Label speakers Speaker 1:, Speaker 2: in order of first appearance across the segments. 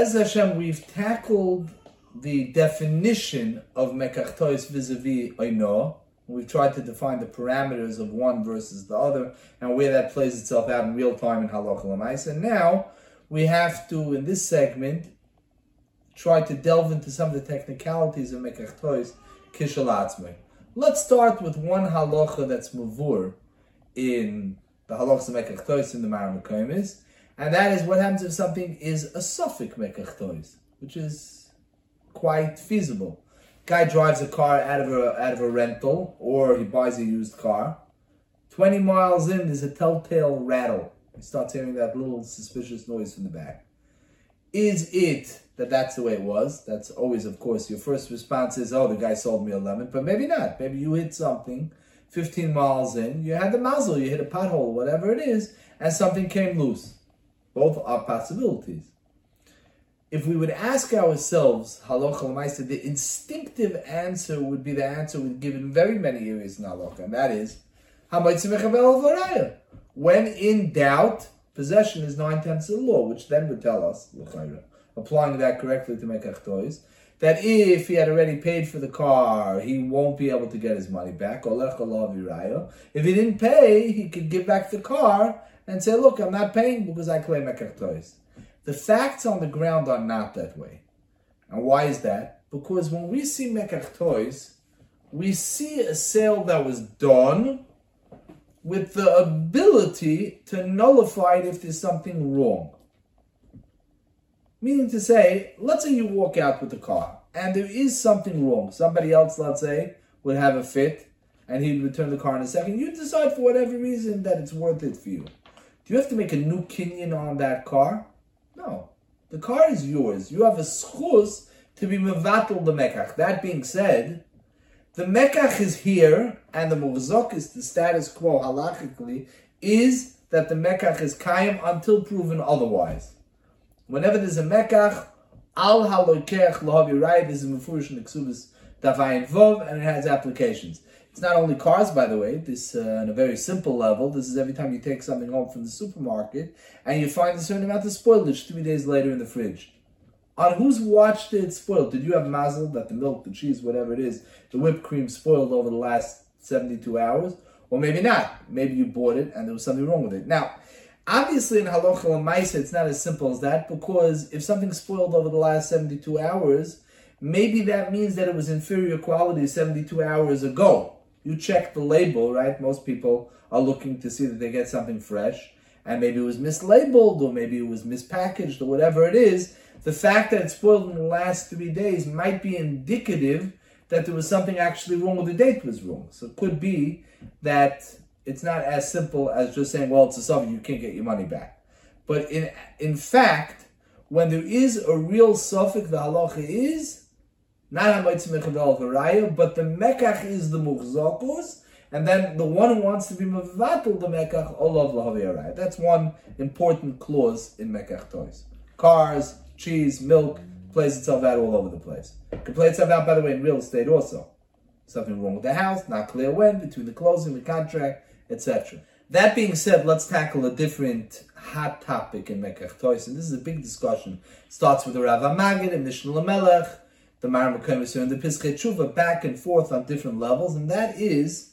Speaker 1: Bez Hashem, we've tackled the definition of Mekachtois vis-a-vis Oino. We've tried to define the parameters of one versus the other and where that plays itself out in real time in Halacha Lamais. And now we have to, in this segment, try to delve into some of the technicalities of Mekachtois Kishalatzmei. Let's start with one halacha that's mavur in the halachas of Mekachtois in the Maramakoimis, and that is what happens if something is a suffix Mekachtois, which is quite feasible. Guy drives a car out of a out of a rental, or he buys a used car. Twenty miles in, there's a telltale rattle. He starts hearing that little suspicious noise from the back. Is it that that's the way it was? That's always, of course, your first response is, "Oh, the guy sold me a lemon," but maybe not. Maybe you hit something. 15 miles in, you had the mazel, you hit a pothole, whatever it is, and something came loose. Both are possibilities if we would ask ourselves, halacha l'maisa, the instinctive answer would be the answer we've given very many areas in halacha, and that is, when in doubt, possession is nine tenths of the law, which then would tell us, applying that correctly to make achtois, that if he had already paid for the car, he won't be able to get his money back. If he didn't pay, he could give back the car and say, look, I'm not paying because I claim achtois. The facts on the ground are not that way. And why is that? Because when we see Mekach toys, we see a sale that was done with the ability to nullify it if there's something wrong. Meaning to say, let's say you walk out with the car and there is something wrong. Somebody else, let's say, would have a fit and he'd return the car in a second. You decide for whatever reason that it's worth it for you. You have to make a new kinyan on that car? No. The car is yours. You have a schus to be mevatel the mekach. That being said, the mekach is here, and the muchzak is the status quo halachically, is that the mekach is kaim until proven otherwise. Whenever there's a mekach, al halokech right, this is mefurish in the ksubis davayin vov, and it has applications. It's not only cars, by the way. This, uh, on a very simple level, this is every time you take something home from the supermarket and you find a certain amount of spoilage three days later in the fridge. On whose watch did it spoil? Did you have mazel that the milk, the cheese, whatever it is, the whipped cream spoiled over the last 72 hours? Or maybe not. Maybe you bought it and there was something wrong with it. Now, obviously in halacha l'maisa, it's not as simple as that because if something spoiled over the last 72 hours, maybe that means that it was inferior quality 72 hours ago you check the label, right? Most people are looking to see that they get something fresh, and maybe it was mislabeled, or maybe it was mispackaged, or whatever it is. The fact that it spoiled in the last three days might be indicative that there was something actually wrong, or the date was wrong. So it could be that it's not as simple as just saying, well, it's a suffix, you can't get your money back. But in in fact, when there is a real suffix, the halacha is not Varaya, but the Mekach is the Muchzakus, and then the one who wants to be Mevatel the Mekach, Olav Lahavi That's one important clause in Mekach toys. Cars, cheese, milk, plays itself out all over the place. It can play itself out, by the way, in real estate also. Something wrong with the house, not clear when, between the closing, the contract, etc. That being said, let's tackle a different hot topic in Mekach Toys, and this is a big discussion. It starts with the Rav Magid and Mishneh Lamelech, the Maramakim and the Piskei Tshuva back and forth on different levels, and that is,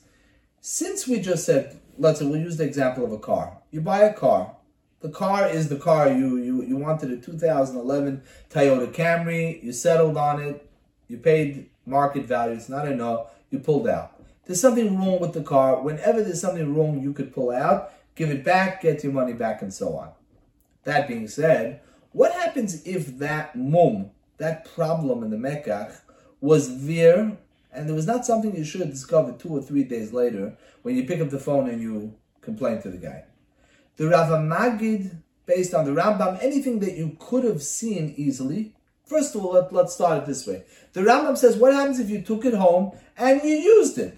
Speaker 1: since we just said, let's say we'll use the example of a car. You buy a car. The car is the car you you you wanted a 2011 Toyota Camry. You settled on it. You paid market value. It's not enough. You pulled out. There's something wrong with the car. Whenever there's something wrong, you could pull out, give it back, get your money back, and so on. That being said, what happens if that mum that problem in the Mekach was there, and it was not something you should have discovered two or three days later when you pick up the phone and you complain to the guy. The Rav Magid, based on the Rambam, anything that you could have seen easily. First of all, let, let's start it this way. The Rambam says, what happens if you took it home and you used it?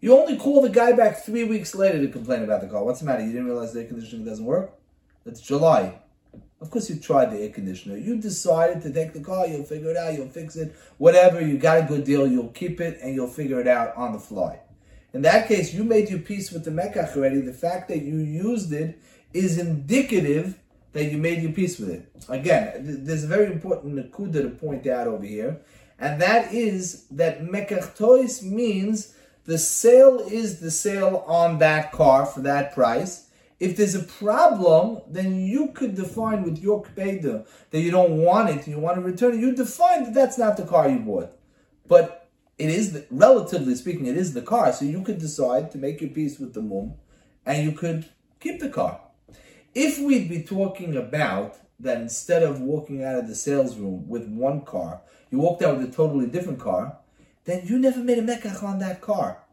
Speaker 1: You only call the guy back three weeks later to complain about the car. What's the matter? You didn't realize the air conditioning doesn't work? It's July. Of course, you tried the air conditioner. You decided to take the car, you'll figure it out, you'll fix it, whatever, you got a good deal, you'll keep it, and you'll figure it out on the fly. In that case, you made your peace with the Mekach already. The fact that you used it is indicative that you made your peace with it. Again, th- there's a very important nakuda to point out over here, and that is that mekachtois means the sale is the sale on that car for that price. If there's a problem, then you could define with your kpeda that you don't want it you want to return it. You define that that's not the car you bought, but it is the, relatively speaking, it is the car. So you could decide to make your peace with the mum, and you could keep the car. If we'd be talking about that instead of walking out of the sales room with one car, you walked out with a totally different car, then you never made a mekach on that car.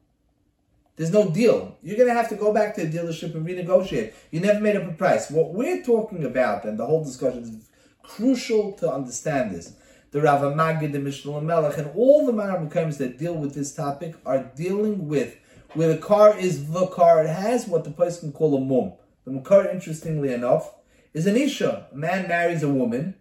Speaker 1: There's no deal. You're going to have to go back to the dealership and renegotiate. You never made up a price. What we're talking about, and the whole discussion is crucial to understand this. The Rav Magid, the Mishnah Melech, and all the Maramukaims that deal with this topic are dealing with where the car is the car. It has what the place can call a mum. The Makar, interestingly enough, is an Isha. A man marries a woman,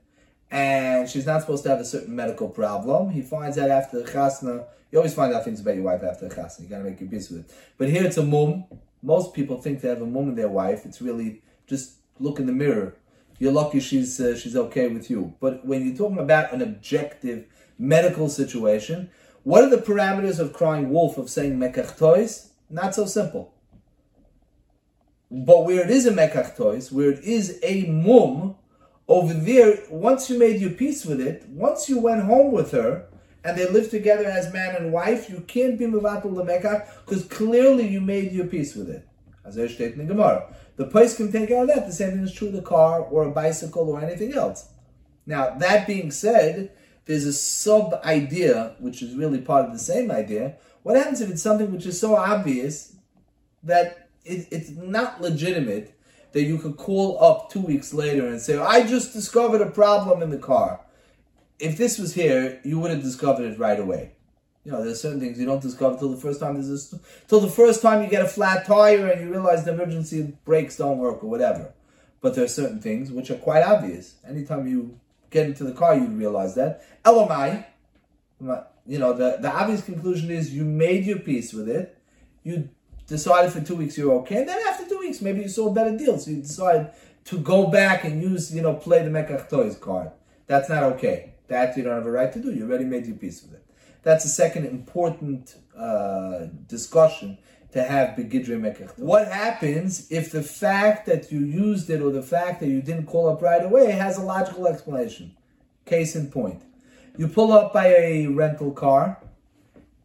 Speaker 1: and she's not supposed to have a certain medical problem. He finds out after the chasna. You always find out things about your wife after the chasna. You gotta make your peace with it. But here it's a mum. Most people think they have a mum in their wife. It's really just look in the mirror. You're lucky she's uh, she's okay with you. But when you're talking about an objective medical situation, what are the parameters of crying wolf of saying mekach? Not so simple. But where it is a mekach where it is a mum, over there, once you made your peace with it, once you went home with her, and they lived together as man and wife, you can't be mevatel the mekach because clearly you made your peace with it. As I state in the Gemara, the place can take care of that. The same thing is true of the car or a bicycle or anything else. Now that being said, there's a sub idea which is really part of the same idea. What happens if it's something which is so obvious that it, it's not legitimate that you could call up two weeks later and say, I just discovered a problem in the car. If this was here, you would have discovered it right away. You know, there's certain things you don't discover till the first time there's a, till the first time you get a flat tire and you realize the emergency brakes don't work or whatever. But there are certain things which are quite obvious. Anytime you get into the car, you realize that. Elamai, you know, the, the obvious conclusion is you made your peace with it. You decided for two weeks you're okay, and then after maybe you saw a better deal, so you decide to go back and use, you know, play the Mekach Toys card. That's not okay. That you don't have a right to do. You already made your peace with it. That's a second important uh, discussion to have begidre mekach. What happens if the fact that you used it or the fact that you didn't call up right away has a logical explanation? Case in point, you pull up by a rental car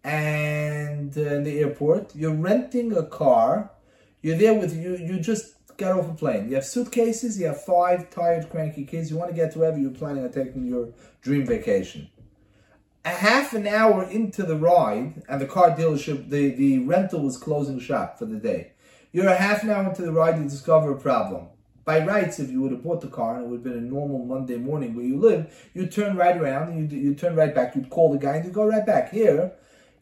Speaker 1: and uh, in the airport. You're renting a car. You're there with you. You just got off a plane. You have suitcases. You have five tired, cranky kids. You want to get to wherever you're planning on taking your dream vacation. A half an hour into the ride, and the car dealership, the, the rental was closing shop for the day. You're a half an hour into the ride, you discover a problem. By rights, if you would have bought the car and it would have been a normal Monday morning where you live, you'd turn right around and you'd, you'd turn right back. You'd call the guy and you'd go right back. Here,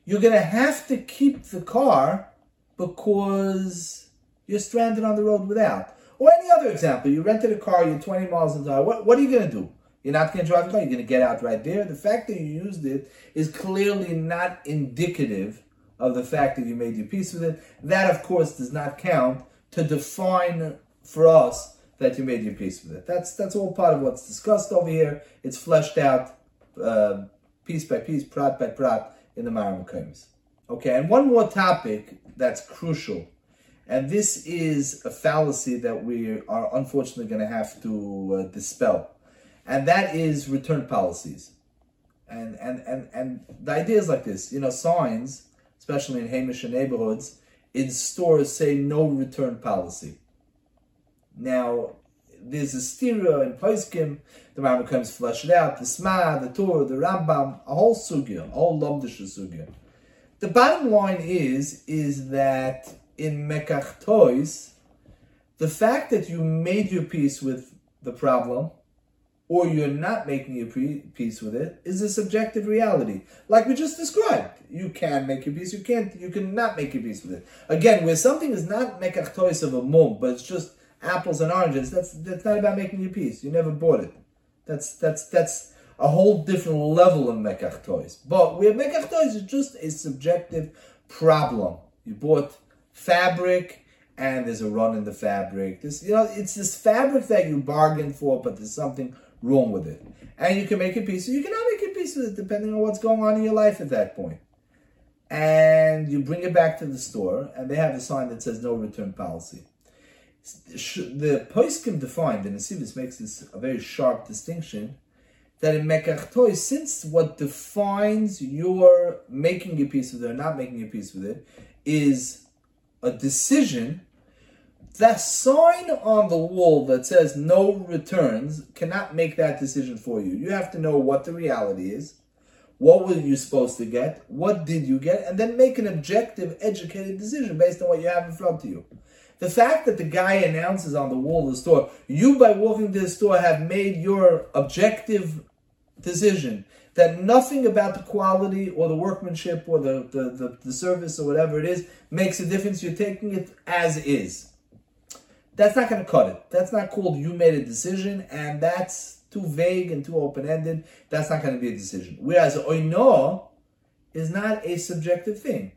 Speaker 1: you're going to have to keep the car because you're stranded on the road without. Or any other example, you rented a car, you're 20 miles an hour. What, what are you going to do? You're not going to drive the car, you're going to get out right there. The fact that you used it is clearly not indicative of the fact that you made your peace with it. That, of course, does not count to define for us that you made your peace with it. That's that's all part of what's discussed over here. It's fleshed out uh, piece by piece, prat by prat in the Maramukaims. Okay, and one more topic that's crucial, and this is a fallacy that we are unfortunately going to have to uh, dispel, and that is return policies. And, and, and, and the idea is like this, you know, signs, especially in Heimish neighborhoods, in stores say no return policy. Now, there's a stereo in Poiskim, the Rambam comes flesh it out, the Sma, the Torah, the Rambam, a whole sugya, a whole lomdish sugya. The bottom line is, is that in Mekach Toys, the fact that you made your peace with the problem, or you're not making your peace with it, is a subjective reality. Like we just described. You can make your peace, you can't, you cannot make your peace with it. Again, where something is not Mekach Toys of a mum, but it's just apples and oranges. That's that's not about making your peace. You never bought it. That's that's that's a whole different level of mekach toys. But where mekach toys is just a subjective problem. You bought fabric and there's a run in the fabric. This, you know, it's this fabric that you bargained for, but there's something wrong with it. And you can make a piece, you cannot make a piece with it depending on what's going on in your life at that point. And you bring it back to the store, and they have a sign that says no return policy. The Poiskim defined, and this makes this a very sharp distinction, that in Mekach since what defines your making a piece with it or not making a piece with it is a decision, that sign on the wall that says no returns cannot make that decision for you. You have to know what the reality is, what were you supposed to get, what did you get, and then make an objective, educated decision based on what you have in front of you. The fact that the guy announces on the wall of the store, you by walking to the store have made your objective decision that nothing about the quality or the workmanship or the, the, the, the, service or whatever it is makes a difference. You're taking it as is. That's not going to cut it. That's not called you made a decision, and that's too vague and too open ended. That's not going to be a decision. Whereas oino is not a subjective thing.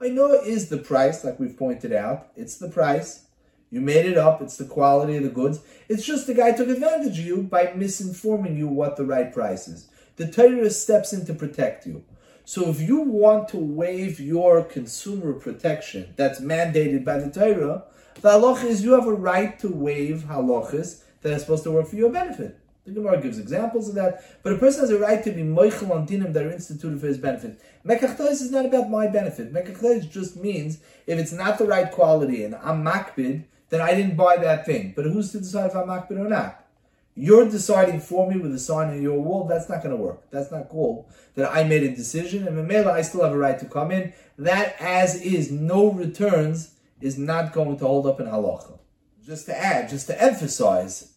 Speaker 1: Oino is the price, like we've pointed out. It's the price. You made it up. It's the quality of the goods. It's just the guy took advantage of you by misinforming you what the right price is. The Torah steps in to protect you. So if you want to waive your consumer protection that's mandated by the Torah, the halacha is you have a right to waive halachas that are supposed to work for your benefit. The Gemara gives examples of that, but a person has a right to be moichel on dinim that are instituted for his benefit. Mekachtois is not about my benefit. Mekachtois just means if it's not the right quality and I'm makbid, then I didn't buy that thing. But who's to decide if I'm makbid or not? You're deciding for me with a sign on your wall. That's not going to work. That's not cool. That I made a decision, and Mamela, I still have a right to come in. That, as is, no returns, is not going to hold up in halacha. Just to add, just to emphasize,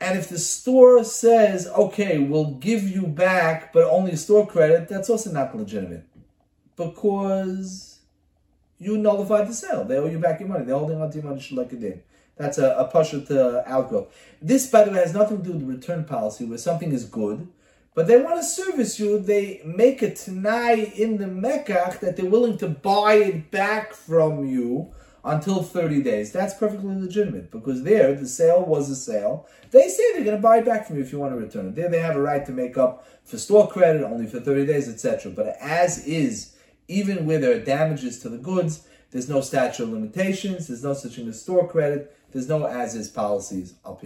Speaker 1: and if the store says, okay, we'll give you back, but only store credit, that's also not legitimate. Because you nullified the sale. They owe you back your money. They're holding on to your money like a did. That's a, a pasha to outgo. This, by the way, has nothing to do with the return policy, where something is good, but they want to service you. They make a tenai in the mekach that they're willing to buy it back from you until 30 days. That's perfectly legitimate because there, the sale was a sale. They say they're going to buy it back from you if you want to return it. There, they have a right to make up for store credit only for 30 days, etc. But as is, even where there are damages to the goods, there's no statute of limitations, there's no such thing as store credit, there's no as is policies al